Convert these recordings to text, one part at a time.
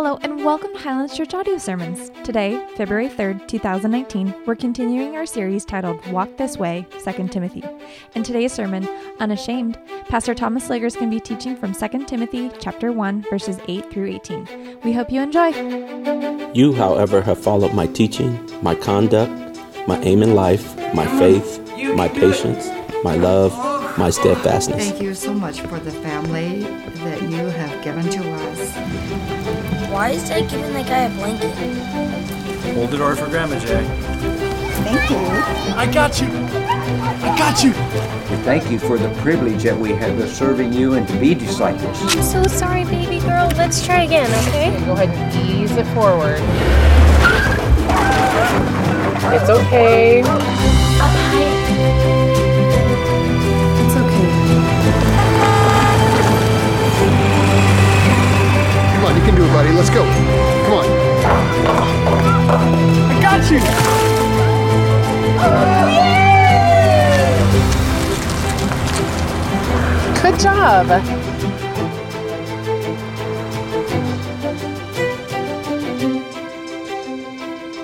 Hello, and welcome to Highlands Church Audio Sermons. Today, February 3rd, 2019, we're continuing our series titled Walk This Way, 2 Timothy. In today's sermon, Unashamed, Pastor Thomas Slager is going to be teaching from 2 Timothy chapter 1, verses 8 through 18. We hope you enjoy. You, however, have followed my teaching, my conduct, my aim in life, my faith, my patience, my love, my steadfastness. Thank you so much for the family that you have given to us. Why is Dad giving that guy a blanket? Hold the door for Grandma Jay. Thank you. I got you. I got you. Thank you for the privilege that we have of serving you and to be disciples. I'm so sorry, baby girl. Let's try again, okay? Go ahead and ease it forward. It's okay. Can do it, buddy. Let's go. Come on. I got you. Good job.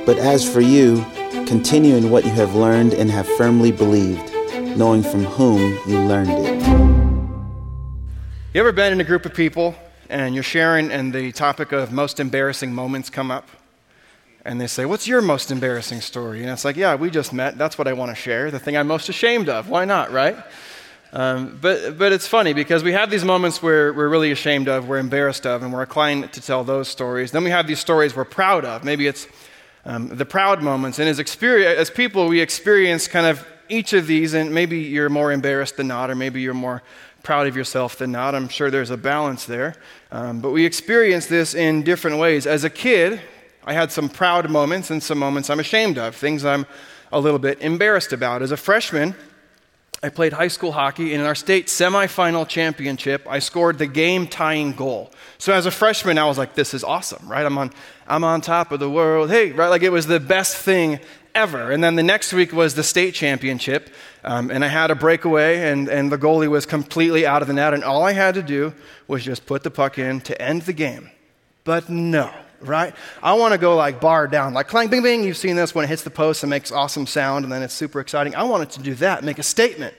But as for you, continue in what you have learned and have firmly believed, knowing from whom you learned it. You ever been in a group of people and you're sharing and the topic of most embarrassing moments come up? And they say, What's your most embarrassing story? And it's like, Yeah, we just met. That's what I want to share. The thing I'm most ashamed of. Why not, right? Um, but, but it's funny because we have these moments where we're really ashamed of, we're embarrassed of, and we're inclined to tell those stories. Then we have these stories we're proud of. Maybe it's um, the proud moments. And as, experience, as people, we experience kind of each of these, and maybe you're more embarrassed than not, or maybe you're more proud of yourself than not. I'm sure there's a balance there. Um, but we experience this in different ways. As a kid, I had some proud moments and some moments I'm ashamed of, things I'm a little bit embarrassed about. As a freshman, I played high school hockey, and in our state semifinal championship, I scored the game tying goal. So as a freshman, I was like, this is awesome, right? I'm on, I'm on top of the world. Hey, right? Like it was the best thing ever. And then the next week was the state championship, um, and I had a breakaway, and, and the goalie was completely out of the net, and all I had to do was just put the puck in to end the game. But no, right? I want to go like bar down, like clang, bing, bing. You've seen this when it hits the post and makes awesome sound, and then it's super exciting. I wanted to do that, make a statement.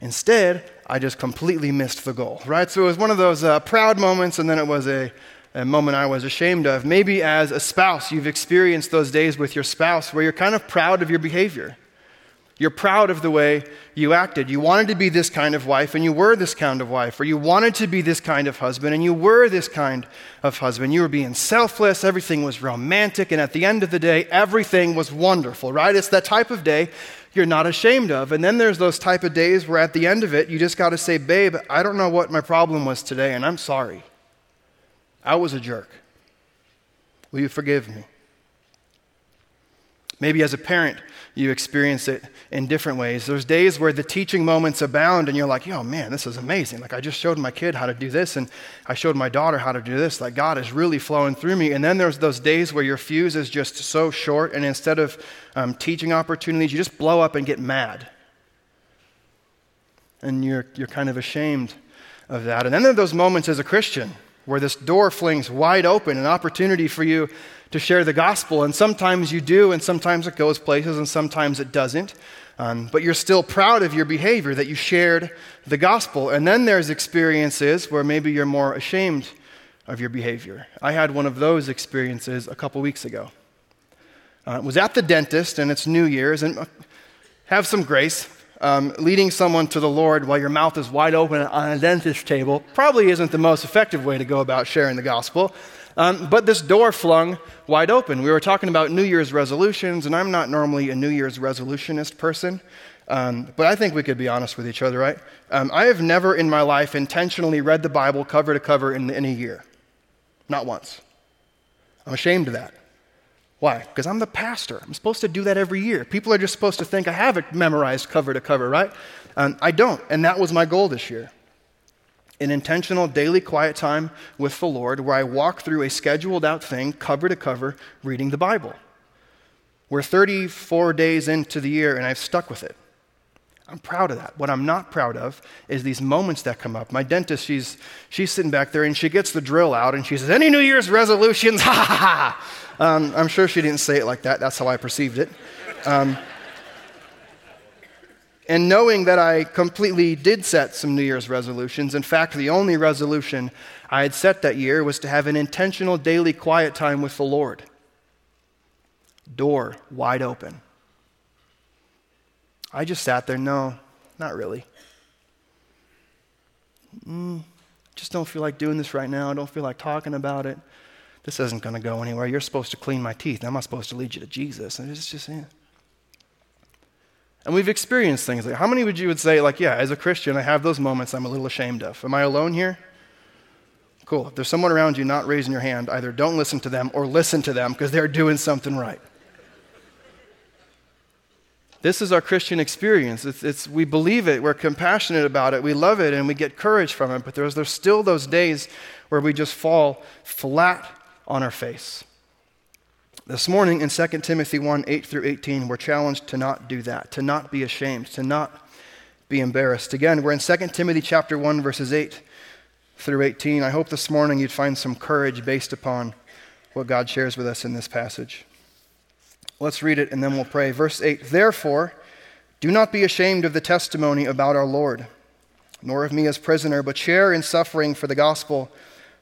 Instead, I just completely missed the goal, right? So it was one of those uh, proud moments, and then it was a, a moment I was ashamed of. Maybe as a spouse, you've experienced those days with your spouse where you're kind of proud of your behavior. You're proud of the way you acted. You wanted to be this kind of wife, and you were this kind of wife. Or you wanted to be this kind of husband, and you were this kind of husband. You were being selfless, everything was romantic, and at the end of the day, everything was wonderful, right? It's that type of day you're not ashamed of. And then there's those type of days where at the end of it, you just got to say, Babe, I don't know what my problem was today, and I'm sorry. I was a jerk. Will you forgive me? Maybe as a parent, you experience it in different ways. There's days where the teaching moments abound, and you're like, oh man, this is amazing. Like, I just showed my kid how to do this, and I showed my daughter how to do this. Like, God is really flowing through me. And then there's those days where your fuse is just so short, and instead of um, teaching opportunities, you just blow up and get mad. And you're, you're kind of ashamed of that. And then there are those moments as a Christian where this door flings wide open, an opportunity for you to share the gospel. And sometimes you do, and sometimes it goes places, and sometimes it doesn't. Um, but you're still proud of your behavior that you shared the gospel. And then there's experiences where maybe you're more ashamed of your behavior. I had one of those experiences a couple weeks ago. Uh, was at the dentist, and it's New Year's, and have some grace. Um, leading someone to the Lord while your mouth is wide open on a dentist table probably isn't the most effective way to go about sharing the gospel. Um, but this door flung wide open. We were talking about New Year's resolutions, and I'm not normally a New Year's resolutionist person, um, but I think we could be honest with each other, right? Um, I have never in my life intentionally read the Bible cover to cover in, in a year. Not once. I'm ashamed of that. Why? Because I'm the pastor. I'm supposed to do that every year. People are just supposed to think I have it memorized cover to cover, right? I don't, and that was my goal this year an intentional daily quiet time with the Lord where I walk through a scheduled out thing, cover to cover, reading the Bible. We're 34 days into the year and I've stuck with it. I'm proud of that. What I'm not proud of is these moments that come up. My dentist, she's, she's sitting back there and she gets the drill out and she says, Any New Year's resolutions? Ha ha ha. Um, I'm sure she didn't say it like that. That's how I perceived it. Um, and knowing that I completely did set some New Year's resolutions, in fact, the only resolution I had set that year was to have an intentional daily quiet time with the Lord. Door wide open. I just sat there, no, not really. Mm, just don't feel like doing this right now. I don't feel like talking about it. This isn't going to go anywhere. You're supposed to clean my teeth. I'm not supposed to lead you to Jesus. And it's just, yeah. And we've experienced things like, how many would you would say, like, yeah, as a Christian, I have those moments I'm a little ashamed of. Am I alone here? Cool. If there's someone around you not raising your hand, either don't listen to them or listen to them because they're doing something right. This is our Christian experience. It's, it's, we believe it, we're compassionate about it, we love it, and we get courage from it. But there's, there's still those days where we just fall flat on our face. This morning in 2 Timothy 1 8 through 18, we're challenged to not do that, to not be ashamed, to not be embarrassed. Again, we're in 2 Timothy chapter 1, verses 8 through 18. I hope this morning you'd find some courage based upon what God shares with us in this passage. Let's read it and then we'll pray. Verse 8 Therefore, do not be ashamed of the testimony about our Lord, nor of me as prisoner, but share in suffering for the gospel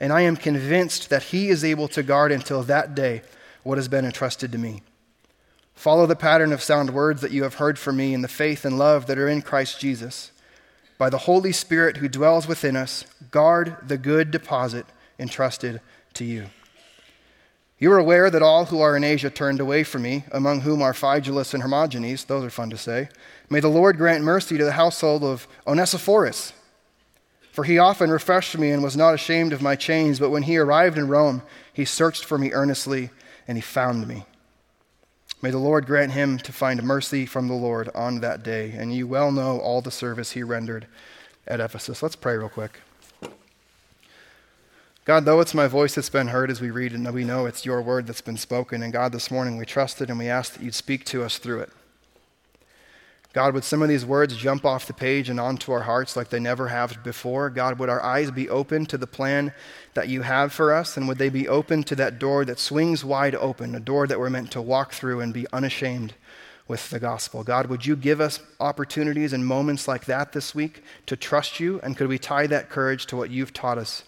and I am convinced that he is able to guard until that day what has been entrusted to me. Follow the pattern of sound words that you have heard from me in the faith and love that are in Christ Jesus. By the Holy Spirit who dwells within us, guard the good deposit entrusted to you. You are aware that all who are in Asia turned away from me, among whom are Phygelus and Hermogenes. Those are fun to say. May the Lord grant mercy to the household of Onesiphorus. For he often refreshed me and was not ashamed of my chains, but when he arrived in Rome, he searched for me earnestly, and he found me. May the Lord grant him to find mercy from the Lord on that day. And you well know all the service he rendered at Ephesus. Let's pray real quick. God, though it's my voice that's been heard as we read and we know it's your word that's been spoken, and God, this morning we trusted and we ask that you'd speak to us through it. God, would some of these words jump off the page and onto our hearts like they never have before? God, would our eyes be open to the plan that you have for us? And would they be open to that door that swings wide open, a door that we're meant to walk through and be unashamed with the gospel? God, would you give us opportunities and moments like that this week to trust you? And could we tie that courage to what you've taught us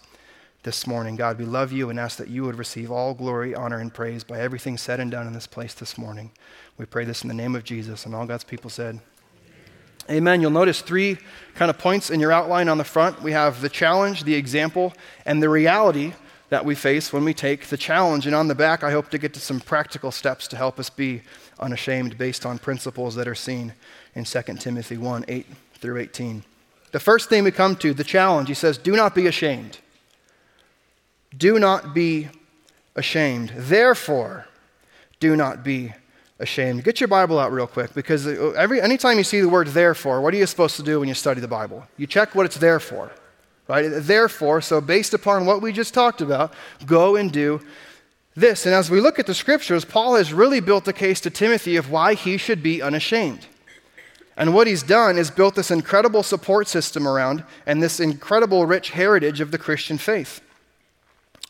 this morning. God, we love you and ask that you would receive all glory, honor, and praise by everything said and done in this place this morning. We pray this in the name of Jesus. And all God's people said, Amen. You'll notice three kind of points in your outline on the front. We have the challenge, the example, and the reality that we face when we take the challenge. And on the back, I hope to get to some practical steps to help us be unashamed based on principles that are seen in 2 Timothy 1 8 through 18. The first thing we come to, the challenge, he says, Do not be ashamed. Do not be ashamed. Therefore, do not be ashamed. Get your Bible out real quick because every, anytime you see the word therefore, what are you supposed to do when you study the Bible? You check what it's there for. Right? Therefore, so based upon what we just talked about, go and do this. And as we look at the scriptures, Paul has really built a case to Timothy of why he should be unashamed. And what he's done is built this incredible support system around and this incredible rich heritage of the Christian faith.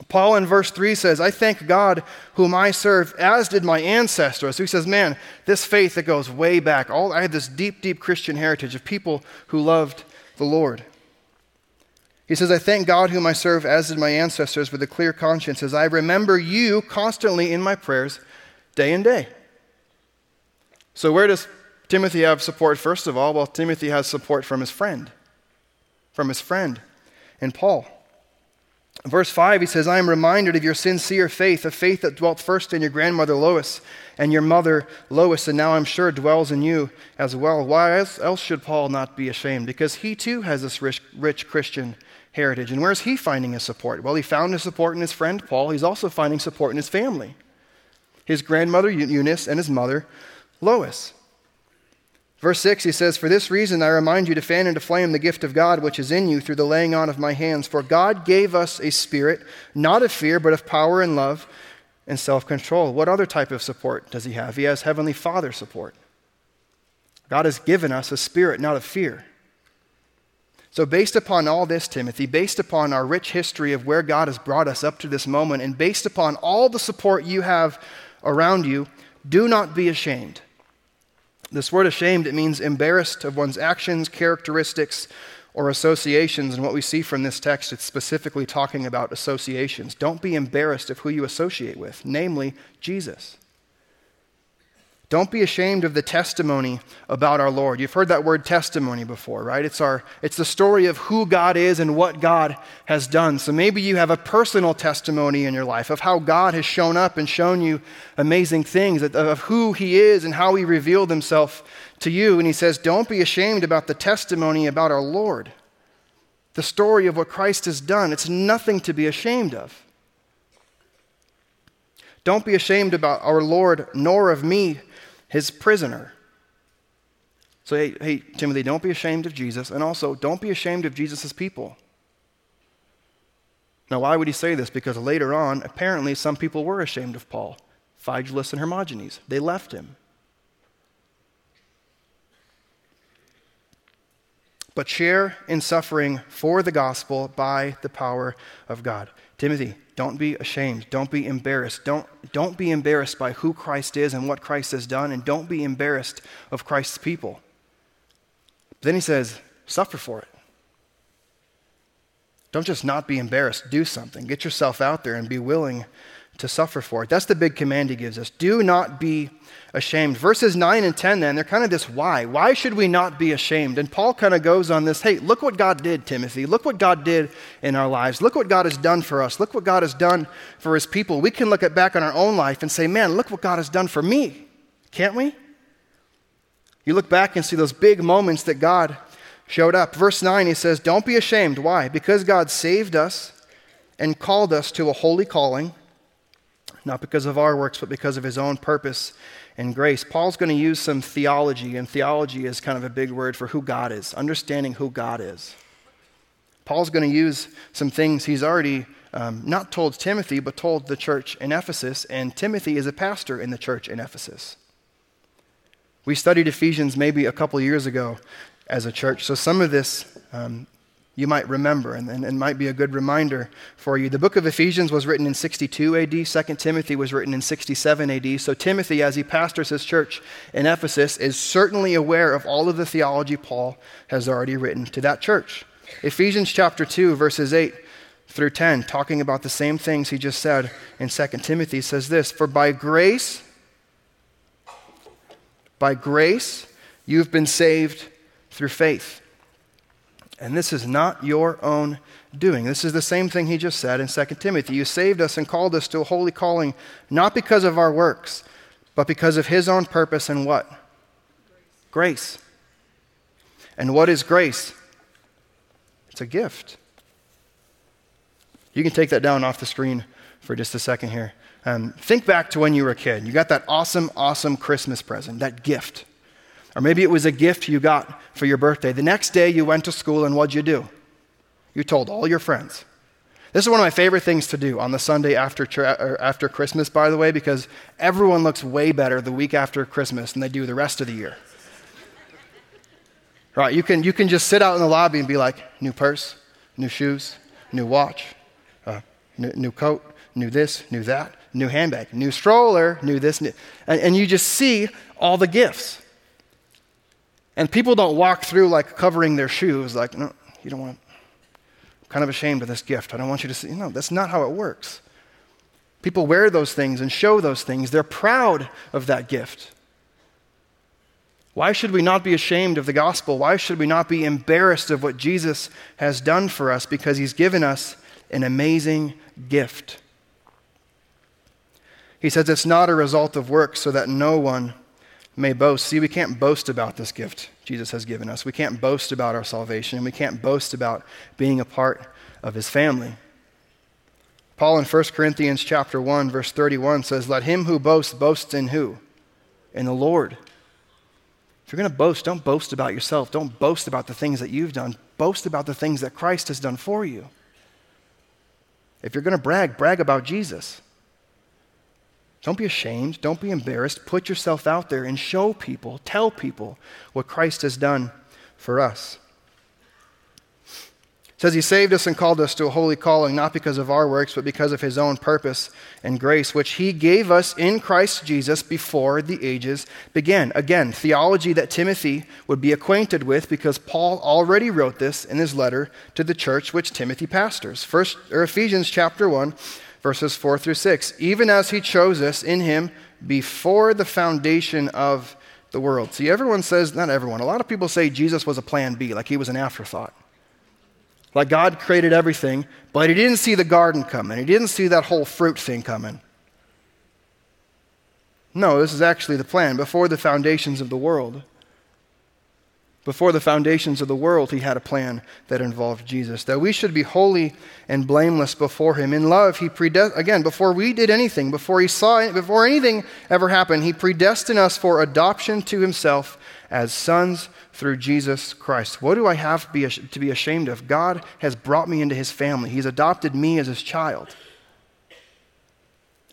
Paul in verse 3 says, I thank God whom I serve, as did my ancestors. So he says, Man, this faith that goes way back, all, I had this deep, deep Christian heritage of people who loved the Lord. He says, I thank God whom I serve, as did my ancestors, with a clear conscience, as I remember you constantly in my prayers, day and day. So, where does Timothy have support, first of all? Well, Timothy has support from his friend, from his friend, and Paul. Verse 5, he says, I am reminded of your sincere faith, a faith that dwelt first in your grandmother Lois and your mother Lois, and now I'm sure dwells in you as well. Why else should Paul not be ashamed? Because he too has this rich, rich Christian heritage. And where's he finding his support? Well, he found his support in his friend Paul. He's also finding support in his family his grandmother Eunice and his mother Lois. Verse 6, he says, For this reason I remind you to fan into flame the gift of God which is in you through the laying on of my hands. For God gave us a spirit, not of fear, but of power and love and self control. What other type of support does he have? He has Heavenly Father support. God has given us a spirit, not of fear. So, based upon all this, Timothy, based upon our rich history of where God has brought us up to this moment, and based upon all the support you have around you, do not be ashamed this word ashamed, it means embarrassed of one's actions, characteristics, or associations. And what we see from this text, it's specifically talking about associations. Don't be embarrassed of who you associate with, namely Jesus. Don't be ashamed of the testimony about our Lord. You've heard that word testimony before, right? It's, our, it's the story of who God is and what God has done. So maybe you have a personal testimony in your life of how God has shown up and shown you amazing things, of who He is and how He revealed Himself to you. And He says, Don't be ashamed about the testimony about our Lord, the story of what Christ has done. It's nothing to be ashamed of. Don't be ashamed about our Lord, nor of me his prisoner. So, hey, hey, Timothy, don't be ashamed of Jesus, and also don't be ashamed of Jesus' people. Now, why would he say this? Because later on, apparently, some people were ashamed of Paul Phygelus and Hermogenes. They left him. But share in suffering for the gospel by the power of God. Timothy, don't be ashamed. Don't be embarrassed. Don't, don't be embarrassed by who Christ is and what Christ has done, and don't be embarrassed of Christ's people. But then he says, suffer for it. Don't just not be embarrassed. Do something. Get yourself out there and be willing to suffer for it. That's the big command he gives us. Do not be ashamed. Verses 9 and 10, then, they're kind of this why. Why should we not be ashamed? And Paul kind of goes on this hey, look what God did, Timothy. Look what God did in our lives. Look what God has done for us. Look what God has done for his people. We can look at back on our own life and say, man, look what God has done for me. Can't we? You look back and see those big moments that God showed up. Verse 9, he says, Don't be ashamed. Why? Because God saved us and called us to a holy calling, not because of our works, but because of his own purpose and grace. Paul's going to use some theology, and theology is kind of a big word for who God is, understanding who God is. Paul's going to use some things he's already um, not told Timothy, but told the church in Ephesus, and Timothy is a pastor in the church in Ephesus. We studied Ephesians maybe a couple years ago as a church, so some of this um, you might remember and, and, and, might be a good reminder for you. The book of Ephesians was written in 62 AD, 2 Timothy was written in 67 AD. So Timothy, as he pastors his church in Ephesus, is certainly aware of all of the theology Paul has already written to that church. Ephesians chapter 2, verses 8 through 10, talking about the same things he just said in 2 Timothy, says this For by grace, by grace, you've been saved through faith. And this is not your own doing. This is the same thing he just said in 2 Timothy. You saved us and called us to a holy calling, not because of our works, but because of his own purpose and what? Grace. And what is grace? It's a gift. You can take that down off the screen for just a second here. Um, think back to when you were a kid. You got that awesome, awesome Christmas present, that gift. Or maybe it was a gift you got for your birthday. The next day you went to school and what'd you do? You told all your friends. This is one of my favorite things to do on the Sunday after, after Christmas, by the way, because everyone looks way better the week after Christmas than they do the rest of the year. Right? You can, you can just sit out in the lobby and be like, new purse, new shoes, new watch, uh, new, new coat, new this, new that, new handbag, new stroller, new this, new, and, and you just see all the gifts. And people don't walk through like covering their shoes, like, no, you don't want, I'm kind of ashamed of this gift. I don't want you to see. No, that's not how it works. People wear those things and show those things. They're proud of that gift. Why should we not be ashamed of the gospel? Why should we not be embarrassed of what Jesus has done for us? Because he's given us an amazing gift. He says it's not a result of works so that no one may boast. See, we can't boast about this gift Jesus has given us. We can't boast about our salvation, and we can't boast about being a part of his family. Paul in 1 Corinthians chapter 1 verse 31 says, "Let him who boasts boast in who? In the Lord." If you're going to boast, don't boast about yourself. Don't boast about the things that you've done. Boast about the things that Christ has done for you. If you're going to brag, brag about Jesus. Don't be ashamed. Don't be embarrassed. Put yourself out there and show people, tell people what Christ has done for us. It says he saved us and called us to a holy calling, not because of our works, but because of his own purpose and grace, which he gave us in Christ Jesus before the ages began. Again, theology that Timothy would be acquainted with because Paul already wrote this in his letter to the church which Timothy pastors. First or Ephesians chapter 1 verses 4 through 6. Even as he chose us in him before the foundation of the world. See, everyone says, not everyone, a lot of people say Jesus was a plan B, like he was an afterthought. Like God created everything, but he didn't see the garden coming, he didn't see that whole fruit thing coming. No, this is actually the plan before the foundations of the world. Before the foundations of the world, he had a plan that involved Jesus, that we should be holy and blameless before him. In love, he predest- again, before we did anything, before he saw before anything ever happened, he predestined us for adoption to himself as sons through Jesus Christ. What do I have to be ashamed of? God has brought me into his family. He's adopted me as his child.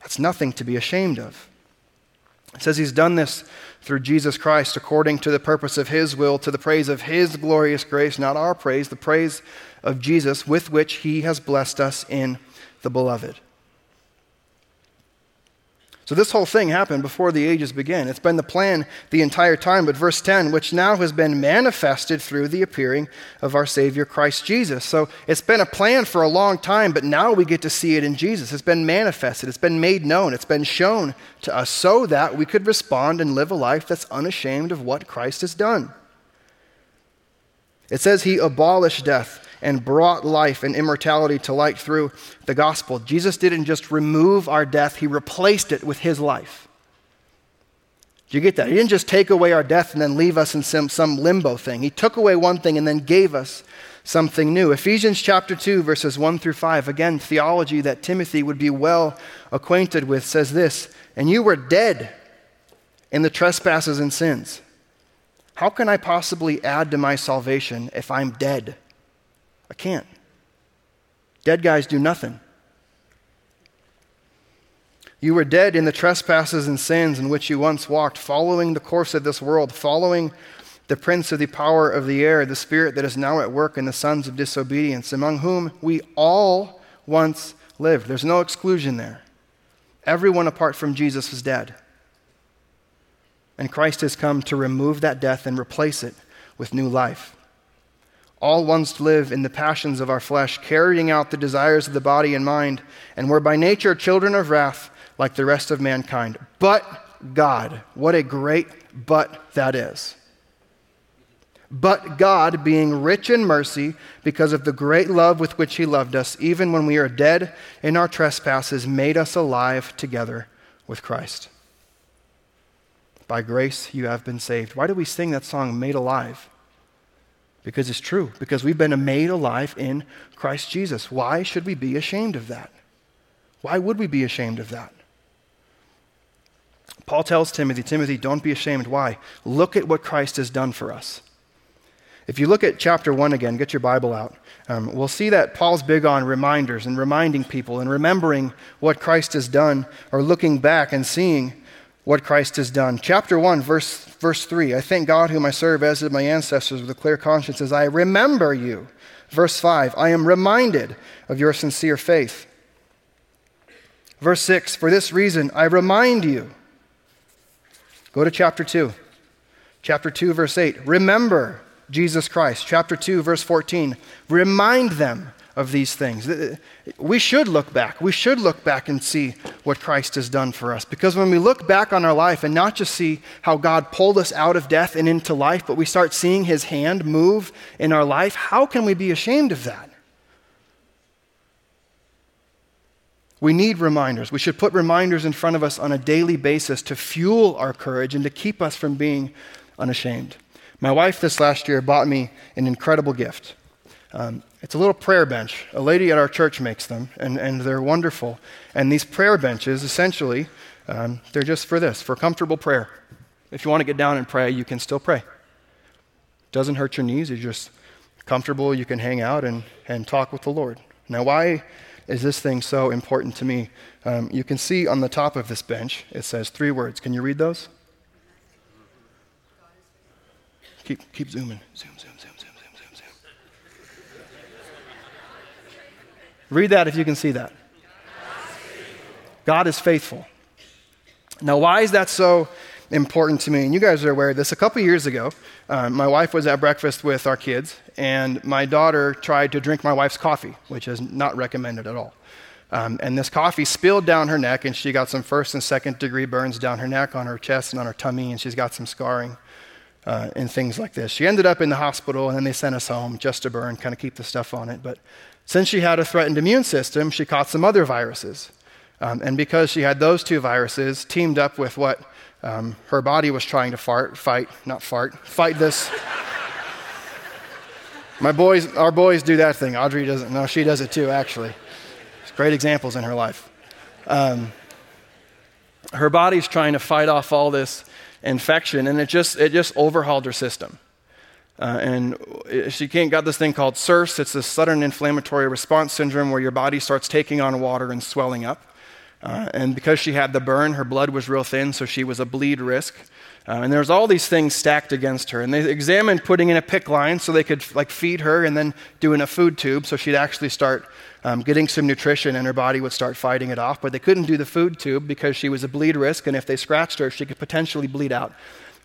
That's nothing to be ashamed of. It says he's done this through Jesus Christ according to the purpose of his will, to the praise of his glorious grace, not our praise, the praise of Jesus with which he has blessed us in the beloved. So, this whole thing happened before the ages began. It's been the plan the entire time. But, verse 10, which now has been manifested through the appearing of our Savior Christ Jesus. So, it's been a plan for a long time, but now we get to see it in Jesus. It's been manifested, it's been made known, it's been shown to us so that we could respond and live a life that's unashamed of what Christ has done. It says he abolished death and brought life and immortality to light through the gospel. Jesus didn't just remove our death, he replaced it with his life. Do you get that? He didn't just take away our death and then leave us in some, some limbo thing. He took away one thing and then gave us something new. Ephesians chapter 2, verses 1 through 5, again, theology that Timothy would be well acquainted with, says this And you were dead in the trespasses and sins. How can I possibly add to my salvation if I'm dead? I can't. Dead guys do nothing. You were dead in the trespasses and sins in which you once walked, following the course of this world, following the prince of the power of the air, the spirit that is now at work in the sons of disobedience, among whom we all once lived. There's no exclusion there. Everyone apart from Jesus is dead. And Christ has come to remove that death and replace it with new life all once live in the passions of our flesh, carrying out the desires of the body and mind, and were by nature children of wrath like the rest of mankind. But God, what a great but that is. But God, being rich in mercy, because of the great love with which He loved us, even when we are dead in our trespasses, made us alive together with Christ. By grace you have been saved. Why do we sing that song, Made Alive? Because it's true, because we've been made alive in Christ Jesus. Why should we be ashamed of that? Why would we be ashamed of that? Paul tells Timothy, Timothy, don't be ashamed. Why? Look at what Christ has done for us. If you look at chapter 1 again, get your Bible out, um, we'll see that Paul's big on reminders and reminding people and remembering what Christ has done or looking back and seeing what Christ has done. Chapter 1, verse, verse 3 I thank God whom I serve as did my ancestors with a clear conscience as I remember you. Verse 5 I am reminded of your sincere faith. Verse 6 For this reason I remind you. Go to chapter 2. Chapter 2, verse 8 Remember Jesus Christ. Chapter 2, verse 14 Remind them of these things. We should look back. We should look back and see what Christ has done for us. Because when we look back on our life and not just see how God pulled us out of death and into life, but we start seeing his hand move in our life, how can we be ashamed of that? We need reminders. We should put reminders in front of us on a daily basis to fuel our courage and to keep us from being unashamed. My wife this last year bought me an incredible gift. Um, it's a little prayer bench. A lady at our church makes them, and, and they're wonderful. And these prayer benches, essentially, um, they're just for this, for comfortable prayer. If you want to get down and pray, you can still pray. Doesn't hurt your knees. You're just comfortable. You can hang out and, and talk with the Lord. Now, why is this thing so important to me? Um, you can see on the top of this bench, it says three words. Can you read those? Keep, keep zooming. Zoom, zoom, zoom, zoom, zoom, zoom, zoom. Read that if you can see that. God is faithful. Now, why is that so important to me? And you guys are aware of this. A couple years ago, um, my wife was at breakfast with our kids, and my daughter tried to drink my wife's coffee, which is not recommended at all. Um, and this coffee spilled down her neck, and she got some first and second degree burns down her neck, on her chest, and on her tummy, and she's got some scarring uh, and things like this. She ended up in the hospital, and then they sent us home just to burn, kind of keep the stuff on it. But since she had a threatened immune system, she caught some other viruses. Um, and because she had those two viruses teamed up with what um, her body was trying to fart, fight, not fart, fight this. My boys, our boys do that thing. Audrey doesn't. No, she does it too, actually. It's great examples in her life. Um, her body's trying to fight off all this infection, and it just, it just overhauled her system. Uh, and she got this thing called SIRS. It's a sudden inflammatory response syndrome where your body starts taking on water and swelling up. Uh, and because she had the burn, her blood was real thin, so she was a bleed risk. Uh, and there was all these things stacked against her. And they examined putting in a PICC line so they could like feed her and then doing a food tube so she'd actually start um, getting some nutrition and her body would start fighting it off. But they couldn't do the food tube because she was a bleed risk, and if they scratched her, she could potentially bleed out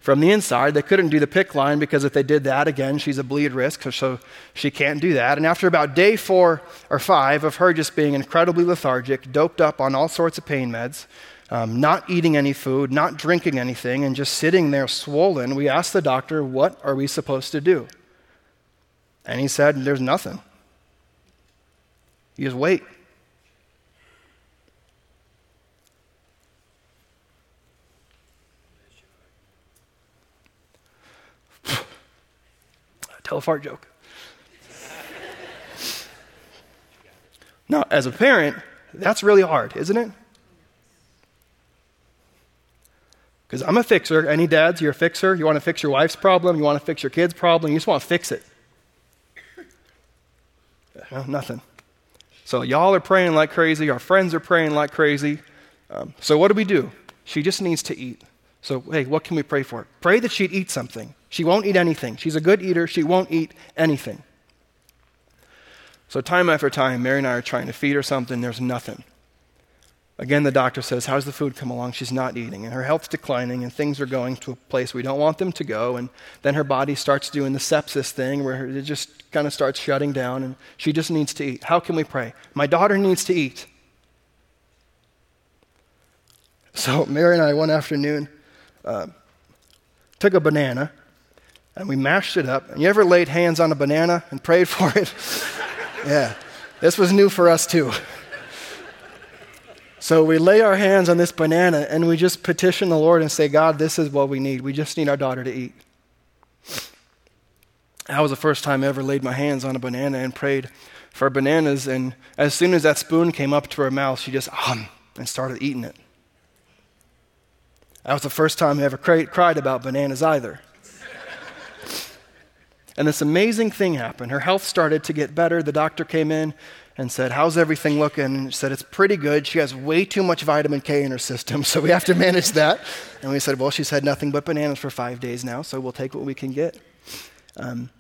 from the inside. They couldn't do the PICC line because if they did that, again, she's a bleed risk, so she can't do that. And after about day four or five of her just being incredibly lethargic, doped up on all sorts of pain meds, um, not eating any food, not drinking anything, and just sitting there swollen, we asked the doctor, What are we supposed to do? And he said, There's nothing. You just wait. Tell a fart joke. now, as a parent, that's really hard, isn't it? Because I'm a fixer. Any dads, you're a fixer. You want to fix your wife's problem, you want to fix your kid's problem, you just want to fix it. No, nothing. So, y'all are praying like crazy. Our friends are praying like crazy. Um, so, what do we do? She just needs to eat. So, hey, what can we pray for? Pray that she'd eat something. She won't eat anything. She's a good eater. She won't eat anything. So, time after time, Mary and I are trying to feed her something. There's nothing. Again, the doctor says, How's the food come along? She's not eating, and her health's declining, and things are going to a place we don't want them to go. And then her body starts doing the sepsis thing where it just kind of starts shutting down, and she just needs to eat. How can we pray? My daughter needs to eat. So, Mary and I, one afternoon, uh, took a banana and we mashed it up. And you ever laid hands on a banana and prayed for it? yeah, this was new for us too. So we lay our hands on this banana and we just petition the Lord and say, God, this is what we need. We just need our daughter to eat. That was the first time I ever laid my hands on a banana and prayed for bananas. And as soon as that spoon came up to her mouth, she just, um, and started eating it. That was the first time I ever cried about bananas either. and this amazing thing happened. Her health started to get better. The doctor came in and said, How's everything looking? And she said, It's pretty good. She has way too much vitamin K in her system, so we have to manage that. And we said, Well, she's had nothing but bananas for five days now, so we'll take what we can get. Um,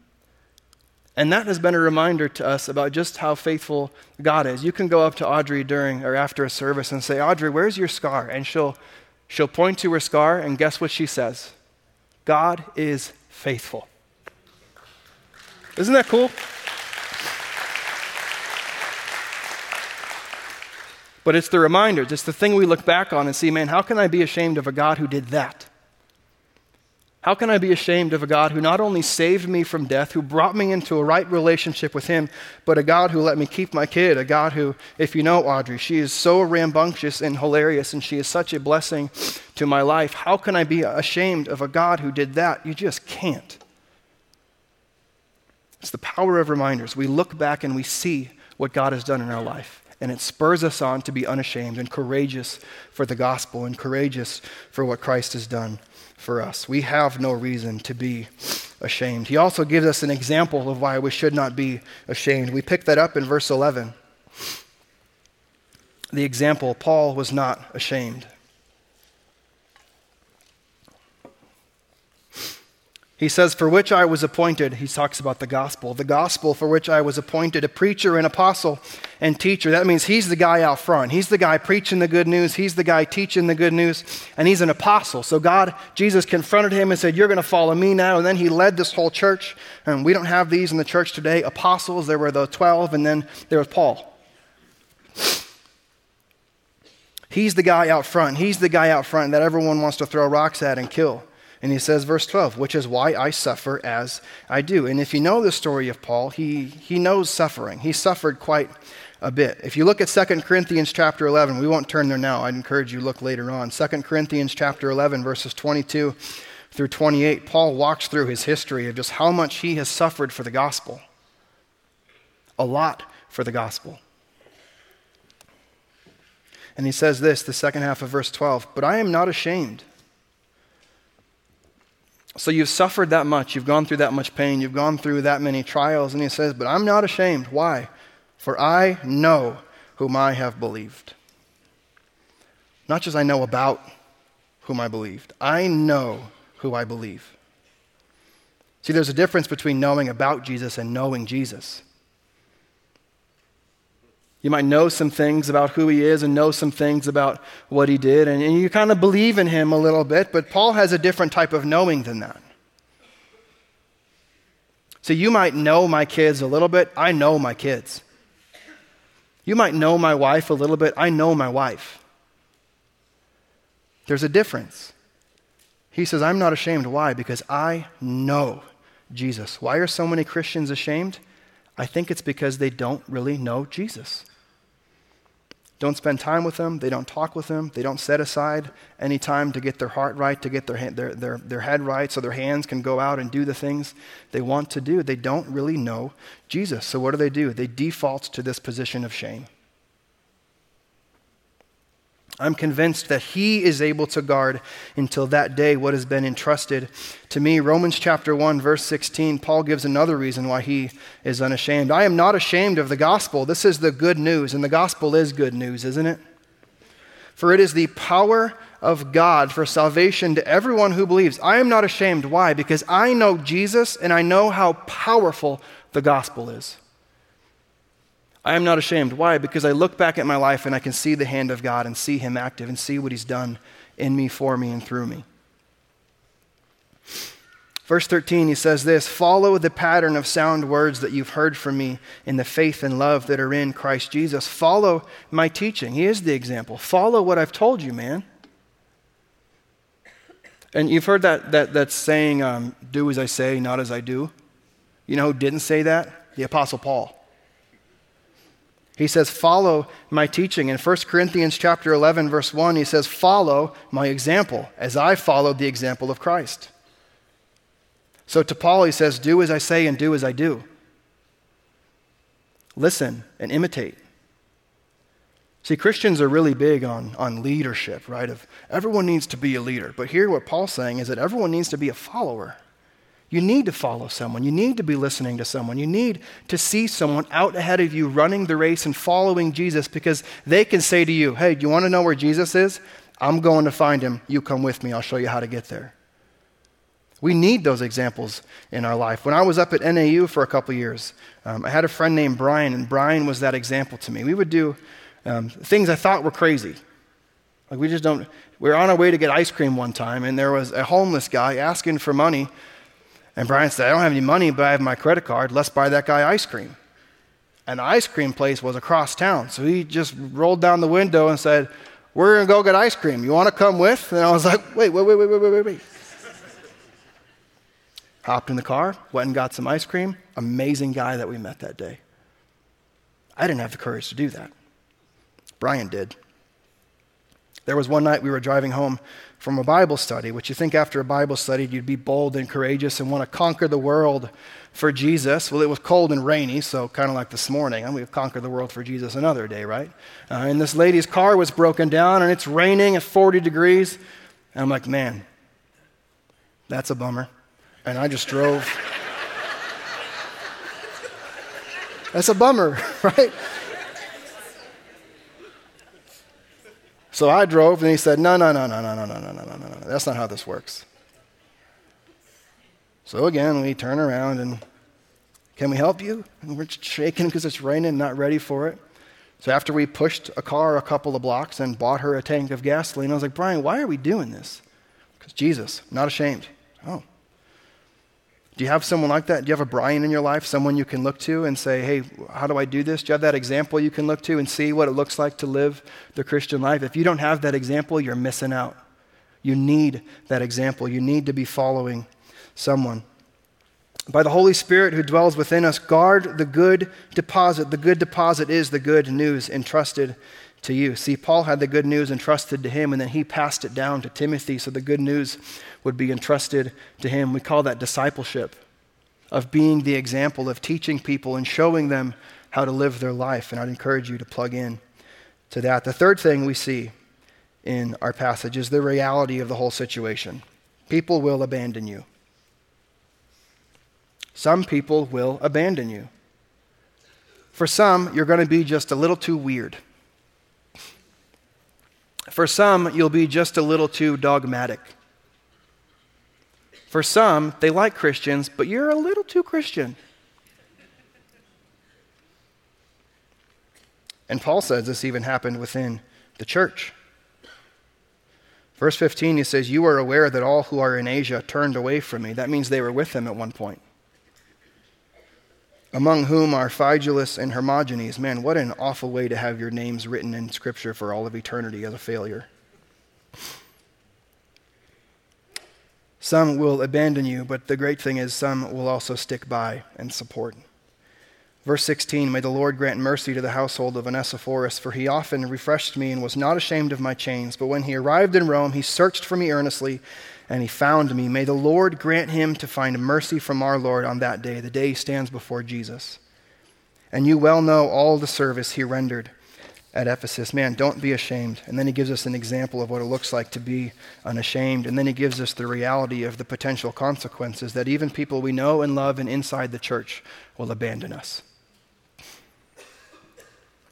and that has been a reminder to us about just how faithful God is. You can go up to Audrey during or after a service and say, Audrey, where's your scar? And she'll, she'll point to her scar, and guess what she says? God is faithful. Isn't that cool? But it's the reminders, it's the thing we look back on and see, man, how can I be ashamed of a God who did that? How can I be ashamed of a God who not only saved me from death, who brought me into a right relationship with Him, but a God who let me keep my kid? A God who, if you know Audrey, she is so rambunctious and hilarious, and she is such a blessing to my life. How can I be ashamed of a God who did that? You just can't. It's the power of reminders. We look back and we see what God has done in our life, and it spurs us on to be unashamed and courageous for the gospel and courageous for what Christ has done for us. We have no reason to be ashamed. He also gives us an example of why we should not be ashamed. We pick that up in verse 11. The example Paul was not ashamed. He says, For which I was appointed, he talks about the gospel, the gospel for which I was appointed a preacher, an apostle, and teacher. That means he's the guy out front. He's the guy preaching the good news. He's the guy teaching the good news, and he's an apostle. So God, Jesus confronted him and said, You're going to follow me now. And then he led this whole church. And we don't have these in the church today. Apostles, there were the 12, and then there was Paul. He's the guy out front. He's the guy out front that everyone wants to throw rocks at and kill. And he says, verse 12, which is why I suffer as I do. And if you know the story of Paul, he, he knows suffering. He suffered quite a bit. If you look at 2 Corinthians chapter 11, we won't turn there now. I'd encourage you to look later on. 2 Corinthians chapter 11, verses 22 through 28, Paul walks through his history of just how much he has suffered for the gospel. A lot for the gospel. And he says this, the second half of verse 12, but I am not ashamed so you've suffered that much, you've gone through that much pain, you've gone through that many trials. And he says, But I'm not ashamed. Why? For I know whom I have believed. Not just I know about whom I believed, I know who I believe. See, there's a difference between knowing about Jesus and knowing Jesus. You might know some things about who he is and know some things about what he did, and, and you kind of believe in him a little bit, but Paul has a different type of knowing than that. So you might know my kids a little bit. I know my kids. You might know my wife a little bit. I know my wife. There's a difference. He says, I'm not ashamed. Why? Because I know Jesus. Why are so many Christians ashamed? I think it's because they don't really know Jesus don't spend time with them, they don't talk with them, they don't set aside any time to get their heart right, to get their, their, their, their head right so their hands can go out and do the things they want to do. They don't really know Jesus. So what do they do? They default to this position of shame. I'm convinced that He is able to guard until that day what has been entrusted to me. Romans chapter 1, verse 16, Paul gives another reason why he is unashamed. I am not ashamed of the gospel. This is the good news, and the gospel is good news, isn't it? For it is the power of God for salvation to everyone who believes. I am not ashamed. Why? Because I know Jesus and I know how powerful the gospel is. I am not ashamed. Why? Because I look back at my life and I can see the hand of God and see Him active and see what He's done in me, for me, and through me. Verse 13, he says this Follow the pattern of sound words that you've heard from me in the faith and love that are in Christ Jesus. Follow my teaching. He is the example. Follow what I've told you, man. And you've heard that, that, that saying, um, do as I say, not as I do. You know who didn't say that? The Apostle Paul. He says, Follow my teaching. In 1 Corinthians chapter 11, verse 1, he says, Follow my example, as I followed the example of Christ. So to Paul, he says, Do as I say and do as I do. Listen and imitate. See, Christians are really big on, on leadership, right? Of everyone needs to be a leader. But here, what Paul's saying is that everyone needs to be a follower. You need to follow someone. You need to be listening to someone. You need to see someone out ahead of you running the race and following Jesus because they can say to you, Hey, you want to know where Jesus is? I'm going to find him. You come with me. I'll show you how to get there. We need those examples in our life. When I was up at NAU for a couple years, um, I had a friend named Brian, and Brian was that example to me. We would do um, things I thought were crazy. Like we just don't. We were on our way to get ice cream one time, and there was a homeless guy asking for money and Brian said, I don't have any money, but I have my credit card. Let's buy that guy ice cream. And the ice cream place was across town. So he just rolled down the window and said, We're going to go get ice cream. You want to come with? And I was like, Wait, wait, wait, wait, wait, wait, wait. Hopped in the car, went and got some ice cream. Amazing guy that we met that day. I didn't have the courage to do that. Brian did. There was one night we were driving home from a Bible study, which you think after a Bible study you'd be bold and courageous and want to conquer the world for Jesus. Well, it was cold and rainy, so kind of like this morning. And we've conquered the world for Jesus another day, right? Uh, and this lady's car was broken down and it's raining at 40 degrees. And I'm like, man, that's a bummer. And I just drove. that's a bummer, right? So I drove, and he said, No, no, no, no, no, no, no, no, no, no, no. No, that's not how this works. So again, we turn around and, Can we help you? And we're shaking because it's raining, not ready for it. So after we pushed a car a couple of blocks and bought her a tank of gasoline, I was like, Brian, why are we doing this? Because Jesus, not ashamed. Oh. Do you have someone like that? Do you have a Brian in your life, someone you can look to and say, hey, how do I do this? Do you have that example you can look to and see what it looks like to live the Christian life? If you don't have that example, you're missing out. You need that example. You need to be following someone. By the Holy Spirit who dwells within us, guard the good deposit. The good deposit is the good news entrusted to you. See, Paul had the good news entrusted to him, and then he passed it down to Timothy, so the good news would be entrusted to him. We call that discipleship, of being the example, of teaching people and showing them how to live their life. And I'd encourage you to plug in to that. The third thing we see in our passage is the reality of the whole situation people will abandon you. Some people will abandon you. For some, you're going to be just a little too weird. For some, you'll be just a little too dogmatic. For some, they like Christians, but you're a little too Christian. And Paul says this even happened within the church. Verse 15, he says, You are aware that all who are in Asia turned away from me. That means they were with him at one point. Among whom are Phygelus and Hermogenes. Man, what an awful way to have your names written in Scripture for all of eternity as a failure. Some will abandon you, but the great thing is, some will also stick by and support. Verse 16 May the Lord grant mercy to the household of Onesiphorus, for he often refreshed me and was not ashamed of my chains. But when he arrived in Rome, he searched for me earnestly, and he found me. May the Lord grant him to find mercy from our Lord on that day, the day he stands before Jesus. And you well know all the service he rendered at Ephesus. Man, don't be ashamed. And then he gives us an example of what it looks like to be unashamed. And then he gives us the reality of the potential consequences that even people we know and love and inside the church will abandon us.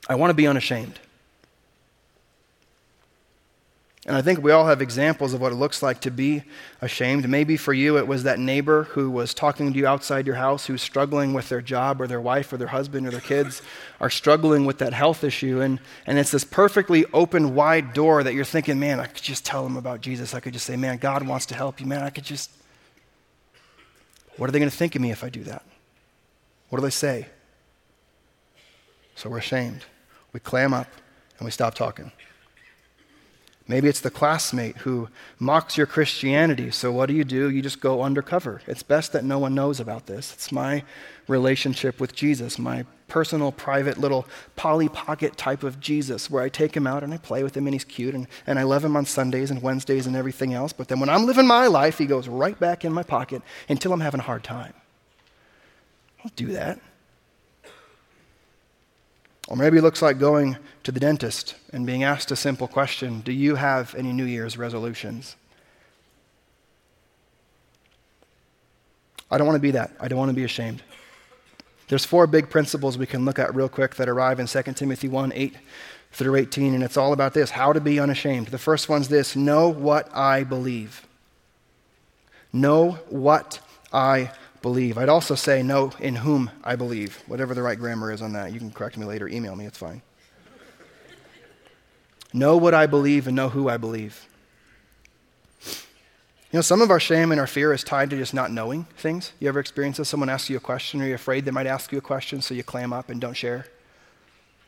I want to be unashamed. And I think we all have examples of what it looks like to be ashamed. Maybe for you, it was that neighbor who was talking to you outside your house who's struggling with their job or their wife or their husband or their kids are struggling with that health issue. And, and it's this perfectly open, wide door that you're thinking, man, I could just tell them about Jesus. I could just say, man, God wants to help you. Man, I could just. What are they going to think of me if I do that? What do they say? So we're ashamed. We clam up and we stop talking. Maybe it's the classmate who mocks your Christianity. So, what do you do? You just go undercover. It's best that no one knows about this. It's my relationship with Jesus, my personal, private, little Polly Pocket type of Jesus, where I take him out and I play with him and he's cute and, and I love him on Sundays and Wednesdays and everything else. But then when I'm living my life, he goes right back in my pocket until I'm having a hard time. Don't do that. Or maybe it looks like going to the dentist and being asked a simple question Do you have any New Year's resolutions? I don't want to be that. I don't want to be ashamed. There's four big principles we can look at real quick that arrive in 2 Timothy 1 8 through 18, and it's all about this how to be unashamed. The first one's this know what I believe. Know what I believe. I'd also say know in whom I believe, whatever the right grammar is on that. You can correct me later, email me, it's fine. know what I believe and know who I believe. You know, some of our shame and our fear is tied to just not knowing things. You ever experience this? Someone asks you a question, or you're afraid they might ask you a question, so you clam up and don't share?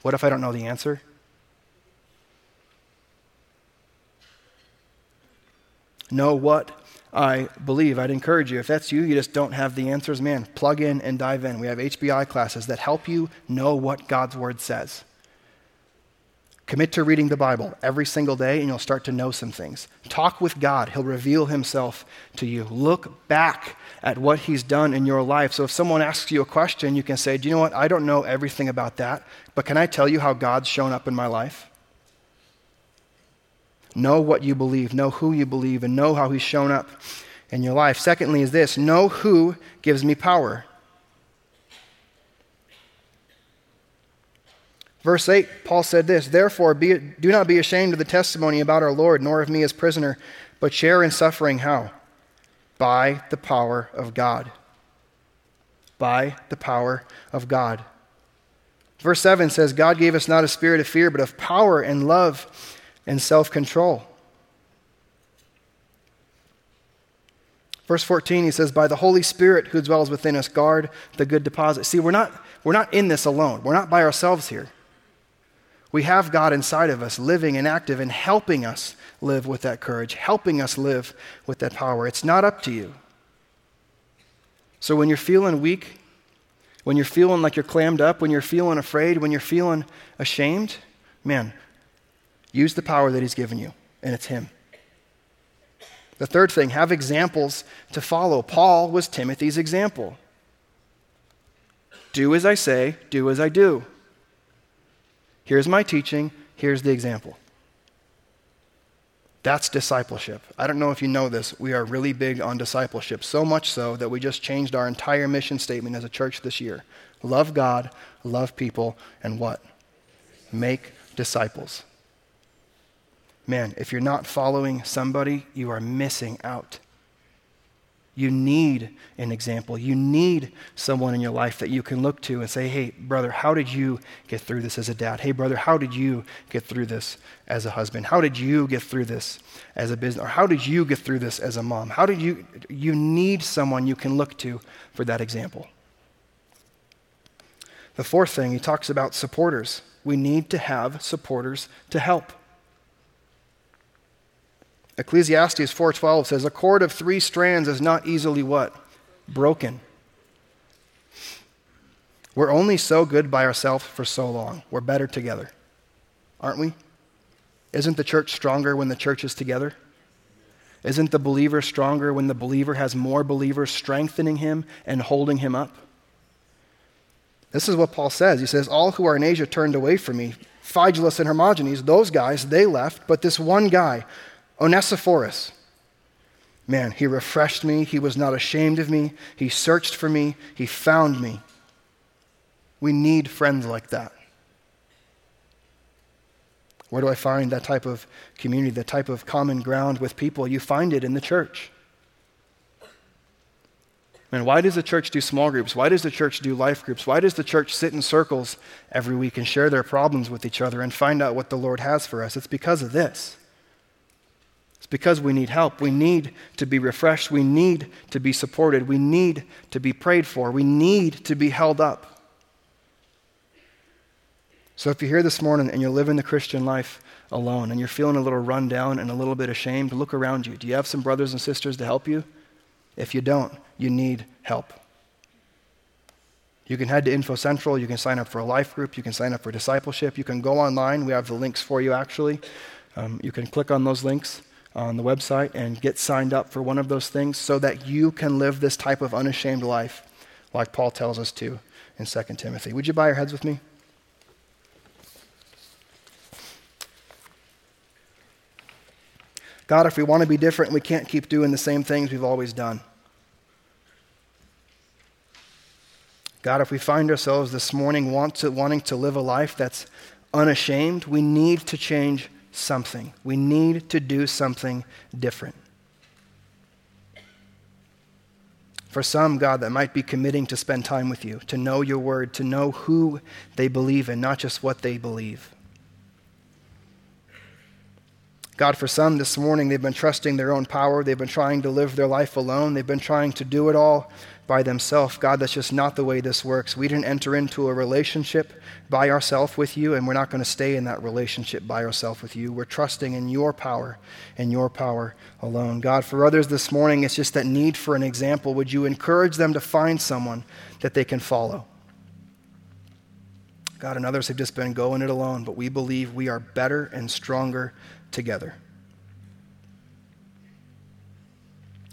What if I don't know the answer? Know what I believe. I'd encourage you, if that's you, you just don't have the answers, man, plug in and dive in. We have HBI classes that help you know what God's Word says. Commit to reading the Bible every single day, and you'll start to know some things. Talk with God, He'll reveal Himself to you. Look back at what He's done in your life. So if someone asks you a question, you can say, Do you know what? I don't know everything about that, but can I tell you how God's shown up in my life? Know what you believe, know who you believe, and know how He's shown up in your life. Secondly, is this know who gives me power. Verse 8, Paul said this Therefore, be, do not be ashamed of the testimony about our Lord, nor of me as prisoner, but share in suffering how? By the power of God. By the power of God. Verse 7 says, God gave us not a spirit of fear, but of power and love and self control. Verse 14, he says, By the Holy Spirit who dwells within us, guard the good deposit. See, we're not, we're not in this alone. We're not by ourselves here. We have God inside of us, living and active and helping us live with that courage, helping us live with that power. It's not up to you. So when you're feeling weak, when you're feeling like you're clammed up, when you're feeling afraid, when you're feeling ashamed, man, use the power that He's given you, and it's Him. The third thing, have examples to follow. Paul was Timothy's example. Do as I say, do as I do. Here's my teaching, here's the example. That's discipleship. I don't know if you know this. We are really big on discipleship, so much so that we just changed our entire mission statement as a church this year. Love God, love people, and what? Make disciples. Man, if you're not following somebody, you are missing out. You need an example. You need someone in your life that you can look to and say, hey, brother, how did you get through this as a dad? Hey, brother, how did you get through this as a husband? How did you get through this as a business? Or how did you get through this as a mom? How did you? You need someone you can look to for that example. The fourth thing, he talks about supporters. We need to have supporters to help. Ecclesiastes 4:12 says a cord of 3 strands is not easily what? broken. We're only so good by ourselves for so long. We're better together. Aren't we? Isn't the church stronger when the church is together? Isn't the believer stronger when the believer has more believers strengthening him and holding him up? This is what Paul says. He says, All who are in Asia turned away from me. Phygelus and Hermogenes, those guys, they left, but this one guy Onesiphorus. Man, he refreshed me. He was not ashamed of me. He searched for me. He found me. We need friends like that. Where do I find that type of community, that type of common ground with people? You find it in the church. Man, why does the church do small groups? Why does the church do life groups? Why does the church sit in circles every week and share their problems with each other and find out what the Lord has for us? It's because of this because we need help. We need to be refreshed. We need to be supported. We need to be prayed for. We need to be held up. So if you're here this morning and you're living the Christian life alone and you're feeling a little run down and a little bit ashamed, look around you. Do you have some brothers and sisters to help you? If you don't, you need help. You can head to Info Central. You can sign up for a life group. You can sign up for discipleship. You can go online. We have the links for you, actually. Um, you can click on those links on the website and get signed up for one of those things so that you can live this type of unashamed life like Paul tells us to in 2 Timothy. Would you bow your heads with me? God, if we want to be different, we can't keep doing the same things we've always done. God, if we find ourselves this morning want to, wanting to live a life that's unashamed, we need to change something. We need to do something different. For some, God, that might be committing to spend time with you, to know your word, to know who they believe in, not just what they believe. God, for some this morning, they've been trusting their own power. They've been trying to live their life alone. They've been trying to do it all by themselves. God, that's just not the way this works. We didn't enter into a relationship by ourselves with you, and we're not going to stay in that relationship by ourselves with you. We're trusting in your power and your power alone. God, for others this morning, it's just that need for an example. Would you encourage them to find someone that they can follow? God, and others have just been going it alone, but we believe we are better and stronger together.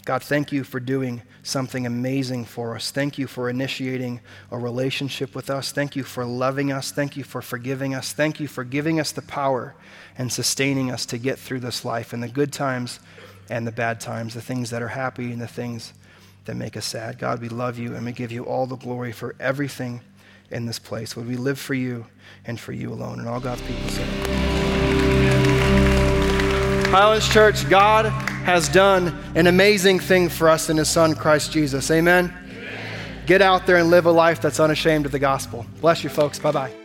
God, thank you for doing something amazing for us. Thank you for initiating a relationship with us. Thank you for loving us. Thank you for forgiving us. Thank you for giving us the power and sustaining us to get through this life and the good times and the bad times, the things that are happy and the things that make us sad. God, we love you and we give you all the glory for everything in this place. Would we live for you and for you alone? And all God's people say. Highlands Church, God has done an amazing thing for us in His Son, Christ Jesus. Amen? Amen. Get out there and live a life that's unashamed of the gospel. Bless you, folks. Bye bye.